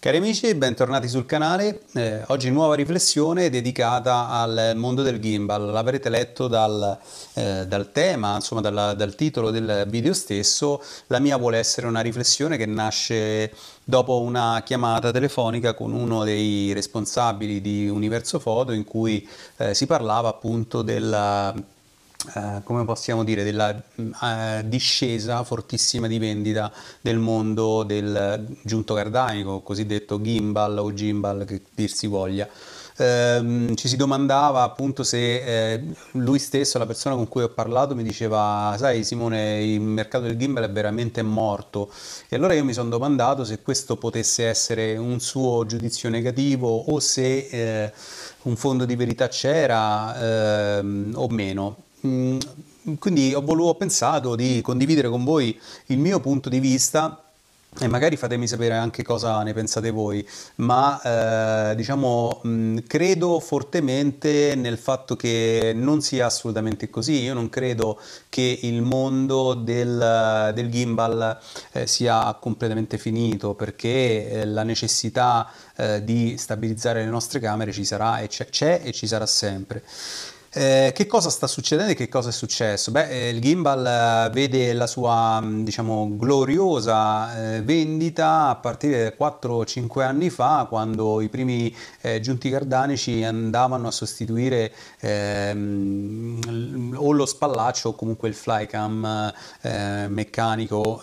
Cari amici, bentornati sul canale. Eh, oggi nuova riflessione dedicata al mondo del gimbal. L'avrete letto dal, eh, dal tema, insomma dal, dal, titolo del video stesso. La mia vuole essere una riflessione che nasce dopo una chiamata telefonica con uno dei responsabili di Universo Foto in cui eh, si parlava appunto della eh, come possiamo dire, della uh, discesa fortissima di vendita del mondo del giunto cardanico, cosiddetto gimbal o gimbal che dir si voglia. Eh, ci si domandava appunto se eh, lui stesso, la persona con cui ho parlato, mi diceva: Sai, Simone, il mercato del gimbal è veramente morto. E allora io mi sono domandato se questo potesse essere un suo giudizio negativo o se eh, un fondo di verità c'era ehm, o meno. Mm, quindi ho, voluto, ho pensato di condividere con voi il mio punto di vista e magari fatemi sapere anche cosa ne pensate voi, ma eh, diciamo mh, mm, credo fortemente nel fatto che non sia assolutamente così. Io non credo che il mondo del, del gimbal eh, sia completamente finito perché eh, la necessità eh, di stabilizzare le nostre camere ci sarà e c'è, c'è e ci sarà sempre. Eh, che cosa sta succedendo e che cosa è successo? Beh, eh, il gimbal eh, vede la sua, mm, diciamo, gloriosa eh, vendita a partire da 4-5 anni fa, quando i primi eh, giunti cardanici andavano a sostituire ehm, o lo spallaccio o comunque il flycam eh, meccanico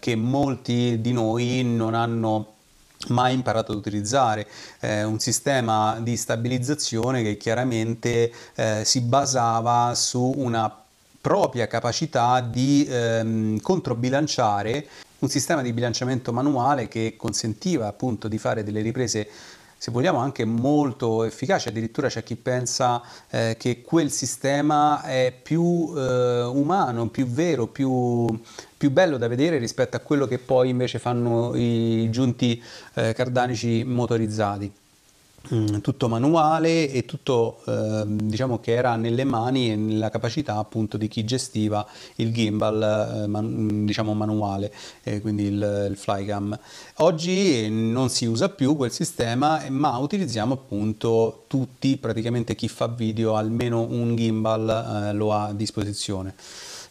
che molti di noi non hanno mai imparato ad utilizzare eh, un sistema di stabilizzazione che chiaramente eh, si basava su una propria capacità di ehm, controbilanciare un sistema di bilanciamento manuale che consentiva appunto di fare delle riprese se vogliamo anche molto efficaci, addirittura c'è chi pensa eh, che quel sistema è più eh, umano, più vero, più, più, bello da vedere rispetto a quello che poi invece fanno i giunti eh, cardanici motorizzati. Mm, tutto manuale e tutto eh, diciamo che era nelle mani e nella capacità appunto di chi gestiva il gimbal eh, man, diciamo manuale eh, quindi il, il, flycam oggi non si usa più quel sistema ma utilizziamo appunto tutti praticamente chi fa video almeno un gimbal eh, lo ha a disposizione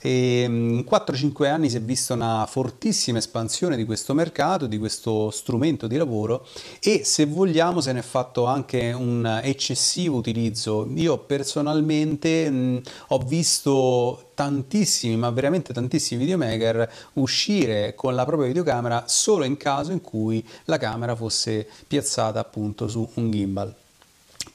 e in 4-5 anni si è vista una fortissima espansione di questo mercato, di questo strumento di lavoro e se vogliamo se ne è fatto anche un eccessivo utilizzo. Io personalmente mh, ho visto tantissimi, ma veramente tantissimi videomaker uscire con la propria videocamera solo in caso in cui la camera fosse piazzata appunto su un gimbal.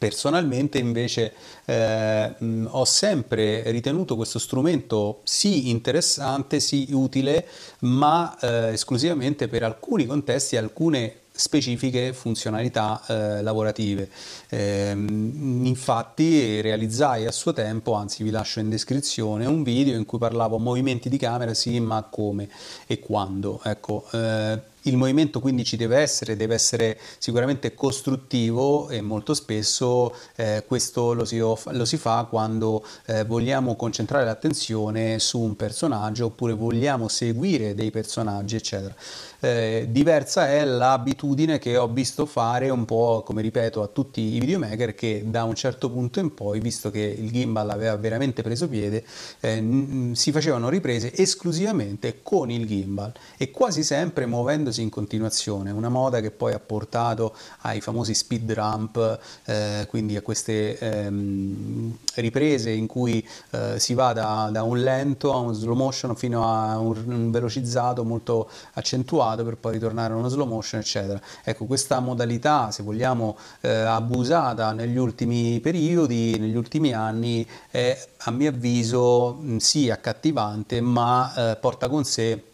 Personalmente invece eh, ho sempre ritenuto questo strumento sì interessante, sì utile, ma eh, esclusivamente per alcuni contesti e alcune specifiche funzionalità eh, lavorative. Eh, infatti realizzai a suo tempo, anzi vi lascio in descrizione, un video in cui parlavo movimenti di camera sì, ma come e quando. Ecco, eh, il movimento quindi ci deve essere, deve essere sicuramente costruttivo e molto spesso eh, questo lo si, lo si, fa quando eh, vogliamo concentrare l'attenzione su un personaggio oppure vogliamo seguire dei personaggi eccetera. Eh, diversa è l'abitudine che ho visto fare un po' come ripeto a tutti i videomaker che da un certo punto in poi visto che il gimbal aveva veramente preso piede eh, si facevano riprese esclusivamente con il gimbal e quasi sempre muovendo ripetendosi in continuazione, una moda che poi ha portato ai famosi speed ramp, eh, quindi a queste ehm, riprese in cui eh, si va da, da, un lento a un slow motion fino a un, un, velocizzato molto accentuato per poi ritornare a uno slow motion, eccetera. Ecco, questa modalità, se vogliamo, eh, abusata negli ultimi periodi, negli ultimi anni, è a mio avviso sì accattivante, ma eh, porta con sé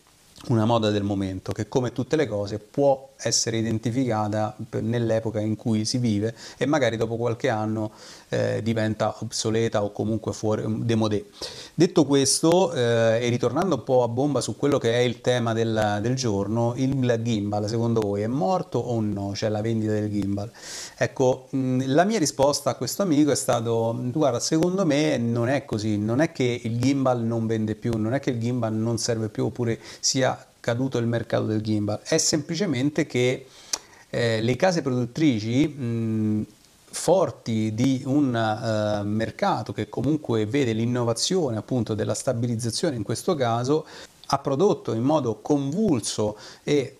una moda del momento che come tutte le cose può essere identificata nell'epoca in cui si vive e magari dopo qualche anno eh, diventa obsoleta o comunque fuori demodé. Detto questo, eh, e ritornando un po' a bomba su quello che è il tema del, del giorno, il gimbal secondo voi è morto o no? Cioè la vendita del gimbal. Ecco, mh, la mia risposta a questo amico è stato, guarda, secondo me non è così, non è che il gimbal non vende più, non è che il gimbal non serve più oppure sia caduto il mercato del gimbal, è semplicemente che eh, le case produttrici mh, forti di un uh, mercato che comunque vede l'innovazione appunto della stabilizzazione in questo caso ha prodotto in modo convulso e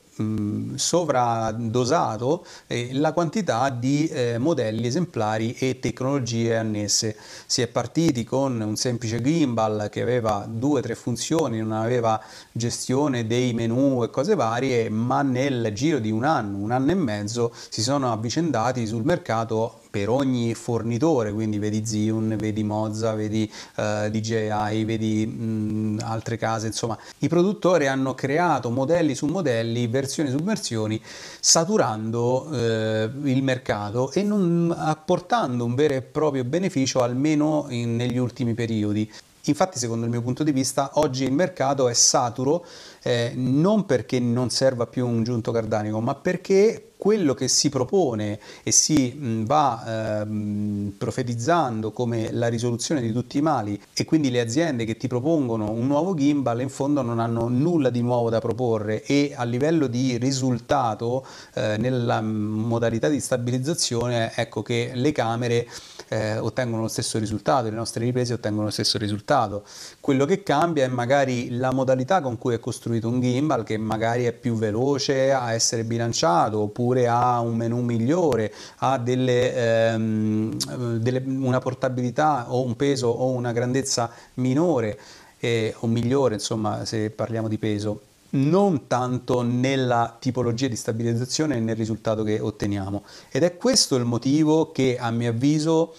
sovradosato eh, la quantità di eh, modelli esemplari e tecnologie annesse. Si è partiti con un semplice gimbal che aveva due o tre funzioni, non aveva gestione dei menu e cose varie, ma nel giro di un anno, un anno e mezzo si sono avvicendati sul mercato per ogni fornitore, quindi vedi Zion, vedi Mozza, vedi uh, eh, DJI, vedi mh, altre case, insomma i produttori hanno creato modelli su modelli, versioni su versioni, saturando eh, il mercato e non apportando un vero e proprio beneficio almeno in, negli ultimi periodi. Infatti, secondo il mio punto di vista, oggi il mercato è saturo eh, non perché non serva più un giunto cardanico, ma perché quello che si propone e si va ehm, profetizzando come la risoluzione di tutti i mali e quindi le aziende che ti propongono un nuovo gimbal in fondo non hanno nulla di nuovo da proporre e a livello di risultato eh, nella modalità di stabilizzazione ecco che le camere eh, ottengono lo stesso risultato, le nostre riprese ottengono lo stesso risultato. Quello che cambia è magari la modalità con cui è costruito un gimbal che magari è più veloce a essere bilanciato oppure ha un menu migliore, ha delle, ehm, delle, una portabilità o un peso o una grandezza minore eh, o migliore, insomma, se parliamo di peso non tanto nella tipologia di stabilizzazione e nel risultato che otteniamo. Ed è questo il motivo che a mio avviso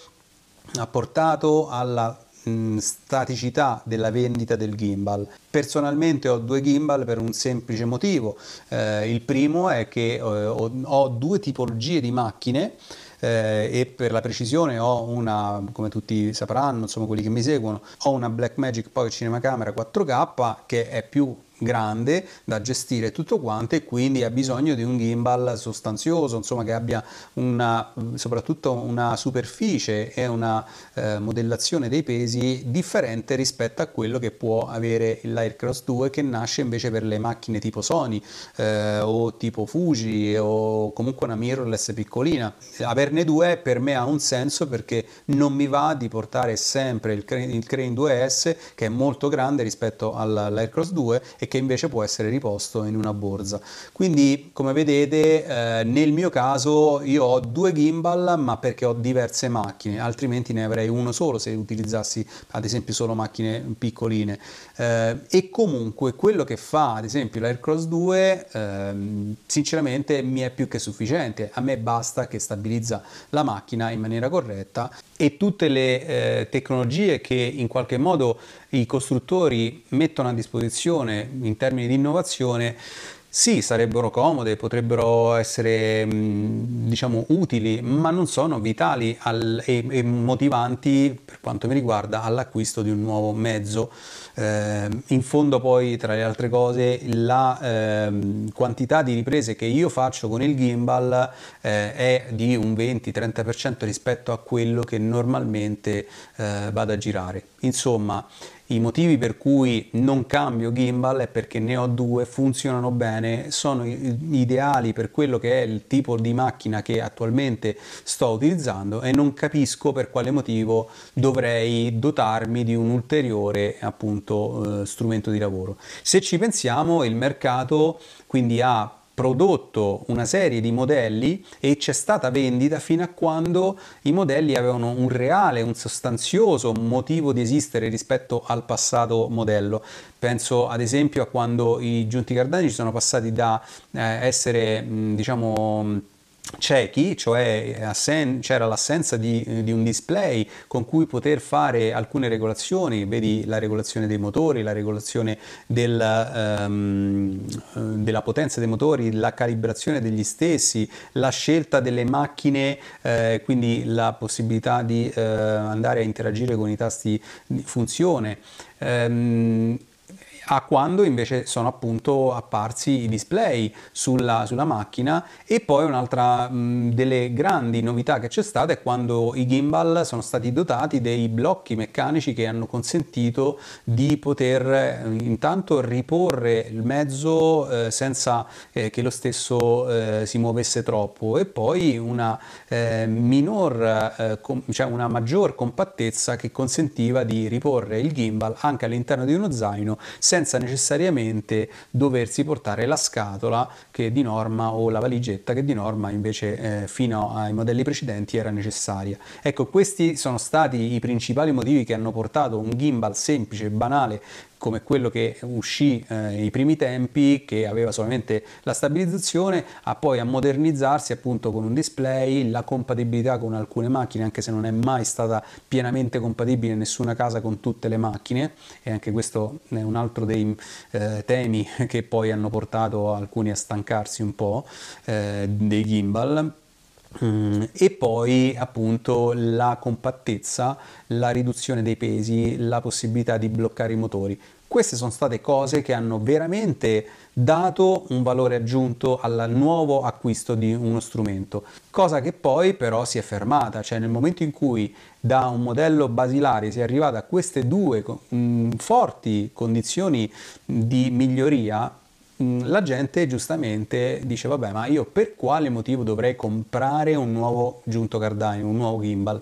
ha portato alla staticità della vendita del gimbal. Personalmente ho due gimbal per un semplice motivo. Eh, il primo è che eh, ho, ho due tipologie di macchine eh, e per la precisione ho una, come tutti sapranno, insomma quelli che mi seguono, ho una Blackmagic Pocket Cinema Camera 4K che è più grande da gestire tutto quanto e quindi ha bisogno di un gimbal sostanzioso, insomma che abbia una, soprattutto una superficie e una eh, modellazione dei pesi differente rispetto a quello che può avere l'Aircross 2 che nasce invece per le macchine tipo Sony eh, o tipo Fuji o comunque una mirrorless piccolina. Averne due per me ha un senso perché non mi va di portare sempre il Crane, il Crane 2S che è molto grande rispetto all'Aircross 2 e che invece può essere riposto in una borsa. Quindi come vedete eh, nel mio caso io ho due gimbal ma perché ho diverse macchine, altrimenti ne avrei uno solo se utilizzassi ad esempio solo macchine piccoline. Eh, e comunque quello che fa ad esempio l'Aircross 2 eh, sinceramente mi è più che sufficiente, a me basta che stabilizza la macchina in maniera corretta e tutte le eh, tecnologie che in qualche modo i costruttori mettono a disposizione in termini di innovazione sì, sarebbero comode, potrebbero essere diciamo utili, ma non sono vitali al, e, e, motivanti per quanto mi riguarda all'acquisto di un nuovo mezzo. Eh, in fondo poi tra le altre cose la eh, quantità di riprese che io faccio con il gimbal eh, è di un 20-30% rispetto a quello che normalmente eh, vado a girare. Insomma, i motivi per cui non cambio gimbal è perché ne ho due, funzionano bene, sono ideali per quello che è il tipo di macchina che attualmente sto utilizzando e non capisco per quale motivo dovrei dotarmi di un ulteriore appunto eh, strumento di lavoro. Se ci pensiamo il mercato quindi ha prodotto una serie di modelli e c'è stata vendita fino a quando i modelli avevano un reale, un sostanzioso motivo di esistere rispetto al passato modello. Penso ad esempio a quando i giunti cardanici sono passati da eh, essere diciamo ciechi, cioè assen- c'era l'assenza di, di, un display con cui poter fare alcune regolazioni, vedi la regolazione dei motori, la regolazione del, um, della potenza dei motori, la calibrazione degli stessi, la scelta delle macchine, eh, quindi la possibilità di eh, andare a interagire con i tasti di funzione. Um, a quando invece sono appunto apparsi i display sulla, sulla macchina. E poi un'altra mh, delle grandi novità che c'è stata è quando i gimbal sono stati dotati dei blocchi meccanici che hanno consentito di poter eh, intanto riporre il mezzo eh, senza eh, che lo stesso eh, si muovesse troppo. E poi una eh, minor, eh, cioè una maggior compattezza che consentiva di riporre il gimbal anche all'interno di uno zaino senza necessariamente doversi portare la scatola che di norma o la valigetta che di norma invece eh, fino ai modelli precedenti era necessaria. Ecco, questi sono stati i principali motivi che hanno portato un gimbal semplice e banale come quello che uscì eh, primi tempi, che aveva solamente la stabilizzazione, a poi a modernizzarsi appunto con un display, la compatibilità con alcune macchine, anche se non è mai stata pienamente compatibile nessuna casa con tutte le macchine, e anche questo è un altro dei eh, temi che poi hanno portato alcuni a stancarsi un po' eh, dei gimbal e poi appunto la compattezza, la riduzione dei pesi, la possibilità di bloccare i motori. Queste sono state cose che hanno veramente dato un valore aggiunto al nuovo acquisto di uno strumento, cosa che poi però si è fermata, cioè nel momento in cui da un modello basilare si è arrivato a queste due mm, forti condizioni di miglioria, Mm, la gente giustamente dice vabbè ma io per quale motivo dovrei comprare un nuovo giunto cardano, un nuovo gimbal?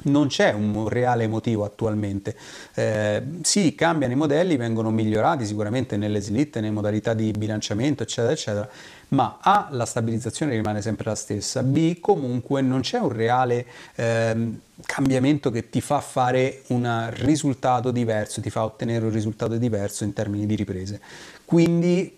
Non c'è un reale motivo attualmente. Eh, sì, cambiano i modelli, vengono migliorati sicuramente nelle slitte, nelle modalità di bilanciamento, eccetera, eccetera, ma A, la stabilizzazione rimane sempre la stessa, B, comunque non c'è un reale eh, cambiamento che ti fa fare un risultato diverso, ti fa ottenere un risultato diverso in termini di riprese. Quindi Mm,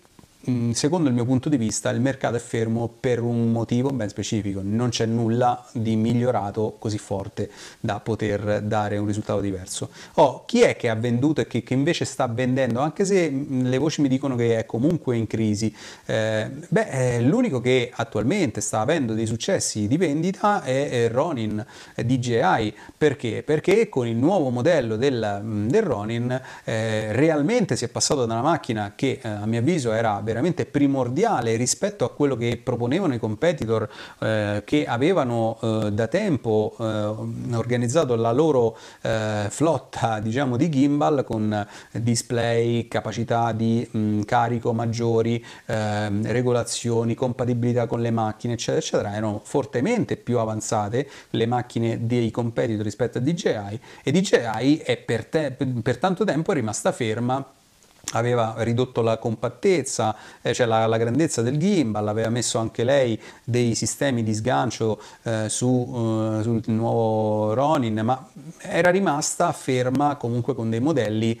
secondo il mio punto di vista il mercato è fermo per un motivo ben specifico, non c'è nulla di migliorato così forte da poter dare un risultato diverso. Oh, chi è che ha venduto e che, che invece sta vendendo, anche se mm, le voci mi dicono che è comunque in crisi? Eh, beh, eh, l'unico che attualmente sta avendo dei successi di vendita è, Ronin DJI, perché? Perché con il nuovo modello del, mm, del Ronin eh, realmente si è passato da una macchina che eh, a mio avviso era veramente primordiale rispetto a quello che proponevano i competitor eh, che avevano eh, da tempo eh, organizzato la loro eh, flotta diciamo di gimbal con display, capacità di mh, carico maggiori, ehm, regolazioni, compatibilità con le macchine eccetera eccetera erano fortemente più avanzate le macchine dei competitor rispetto a DJI e DJI è per, te, per tanto tempo rimasta ferma aveva ridotto la compattezza, eh, cioè la, la, grandezza del gimbal, aveva messo anche lei dei sistemi di sgancio eh, su, eh, sul nuovo Ronin, ma era rimasta ferma comunque con dei modelli,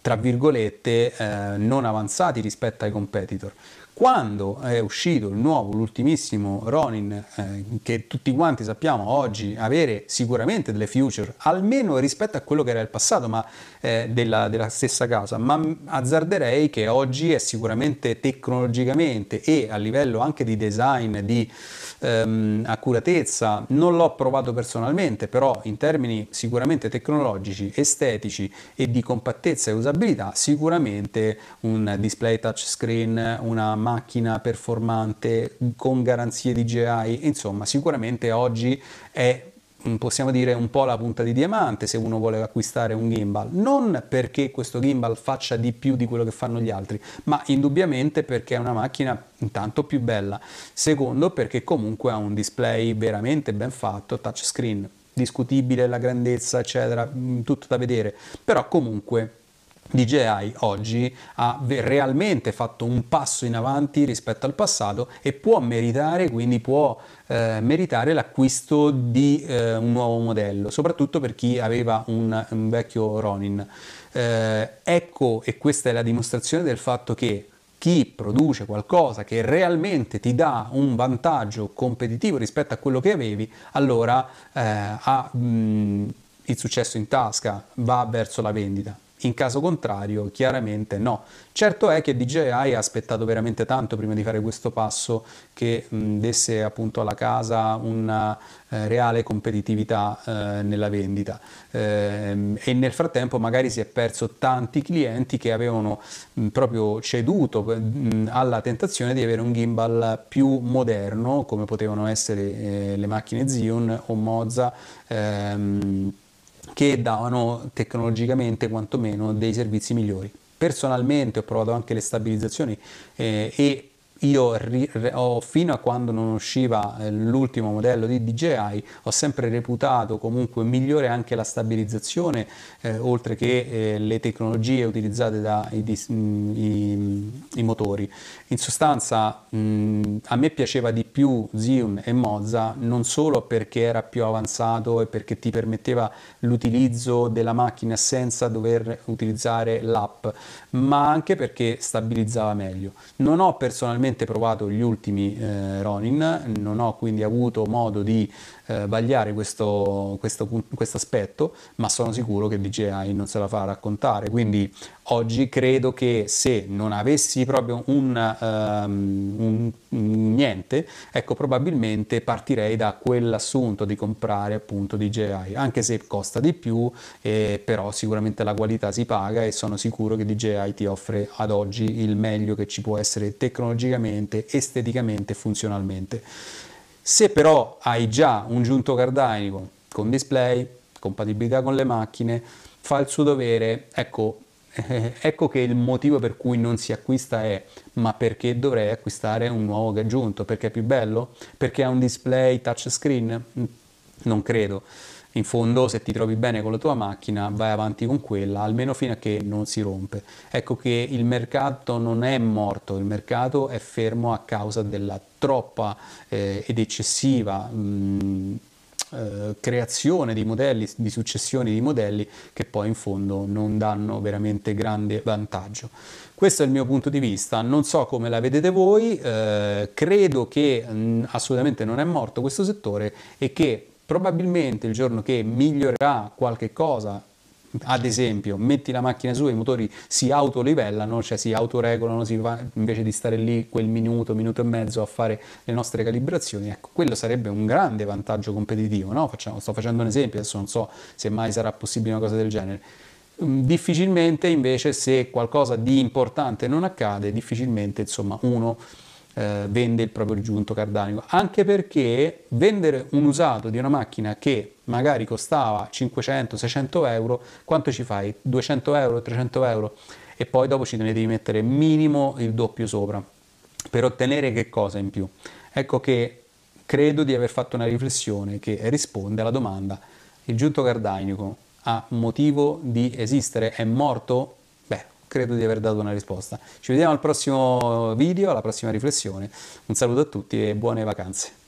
tra virgolette, eh, non avanzati rispetto ai competitor. Quando è uscito il nuovo, l'ultimissimo Ronin, eh, che tutti quanti sappiamo oggi avere sicuramente delle future, almeno rispetto a quello che era il passato, ma eh, della, della, stessa casa, ma azzarderei che oggi è sicuramente tecnologicamente e a livello anche di design, di ehm, accuratezza, non l'ho provato personalmente, però in termini sicuramente tecnologici, estetici e di compattezza e usabilità, sicuramente un display touchscreen, una macchina performante con garanzie DJI, insomma sicuramente oggi è Mm, possiamo dire un po' la punta di diamante se uno vuole acquistare un gimbal, non perché questo gimbal faccia di più di quello che fanno gli altri, ma indubbiamente perché è una macchina intanto più bella, secondo perché comunque ha un display veramente ben fatto, touchscreen, discutibile la grandezza, eccetera, mm, tutto da vedere, però comunque DJI oggi ha realmente fatto un passo in avanti rispetto al passato e può meritare, quindi può eh, meritare l'acquisto di eh, un nuovo modello, soprattutto per chi aveva un, un vecchio Ronin. Eh, ecco, e questa è la dimostrazione del fatto che chi produce qualcosa che realmente ti dà un vantaggio competitivo rispetto a quello che avevi, allora eh, ha mh, il successo in tasca, va verso la vendita. In caso contrario, chiaramente no. Certo è che DJI ha aspettato veramente tanto prima di fare questo passo che mh, desse appunto alla casa una eh, reale competitività eh, nella vendita eh, e nel frattempo magari si è perso tanti clienti che avevano mh, proprio ceduto mh, alla tentazione di avere un gimbal più moderno come potevano essere eh, le macchine Zion o Moza ehm, che davano tecnologicamente quantomeno dei servizi migliori. Personalmente ho provato anche le stabilizzazioni eh, e io ri, ho, fino a quando non usciva eh, l'ultimo modello di DJI ho sempre reputato comunque migliore anche la stabilizzazione eh, oltre che eh, le tecnologie utilizzate dai mm, i, i, motori. In sostanza mh, mm, a me piaceva di più Zion e Moza non solo perché era più avanzato e perché ti permetteva l'utilizzo della macchina senza dover utilizzare l'app ma anche perché stabilizzava meglio. Non ho personalmente personalmente provato gli ultimi eh, Ronin, non ho quindi avuto modo di eh, vagliare questo, questo, questo, aspetto, ma sono sicuro che DJI non se la fa raccontare. Quindi oggi credo che se non avessi proprio un, um, un, niente, ecco probabilmente partirei da quell'assunto di comprare appunto DJI, anche se costa di più, eh, però sicuramente la qualità si paga e sono sicuro che DJI ti offre ad oggi il meglio che ci può essere tecnologicamente, esteticamente e funzionalmente. Se però hai già un giunto cardanico con display, compatibilità con le macchine, fa il suo dovere, ecco, eh, ecco che il motivo per cui non si acquista è ma perché dovrei acquistare un nuovo aggiunto? Perché è più bello? Perché ha un display touchscreen? Non credo in fondo se ti trovi bene con la tua macchina vai avanti con quella almeno fino a che non si rompe. Ecco che il mercato non è morto il mercato è fermo a causa della troppa eh, ed eccessiva mh, eh, creazione di modelli di successioni di modelli che poi in fondo non danno veramente grande vantaggio. Questo è il mio punto di vista, non so come la vedete voi, eh, credo che mh, assolutamente non è morto questo settore e che probabilmente il giorno che migliorerà qualche cosa ad esempio, metti la macchina su e i motori si autolivellano, cioè si autoregolano, si va, invece di stare lì quel minuto, minuto e mezzo a fare le nostre calibrazioni, ecco, quello sarebbe un grande vantaggio competitivo, no? Facciamo, sto facendo un esempio, adesso non so se mai sarà possibile una cosa del genere. Mm, difficilmente invece se qualcosa di importante non accade, difficilmente insomma uno eh, vende il proprio giunto cardanico, anche perché vendere un usato di una macchina che magari costava 500-600 euro, quanto ci fai? 200 euro, 300 euro? E poi dopo ci ne devi mettere minimo il doppio sopra per ottenere che cosa in più? Ecco che credo di aver fatto una riflessione che risponde alla domanda il giunto cardanico ha motivo di esistere? È morto? Credo di aver dato una risposta. Ci vediamo al prossimo video, alla prossima riflessione. Un saluto a tutti e buone vacanze.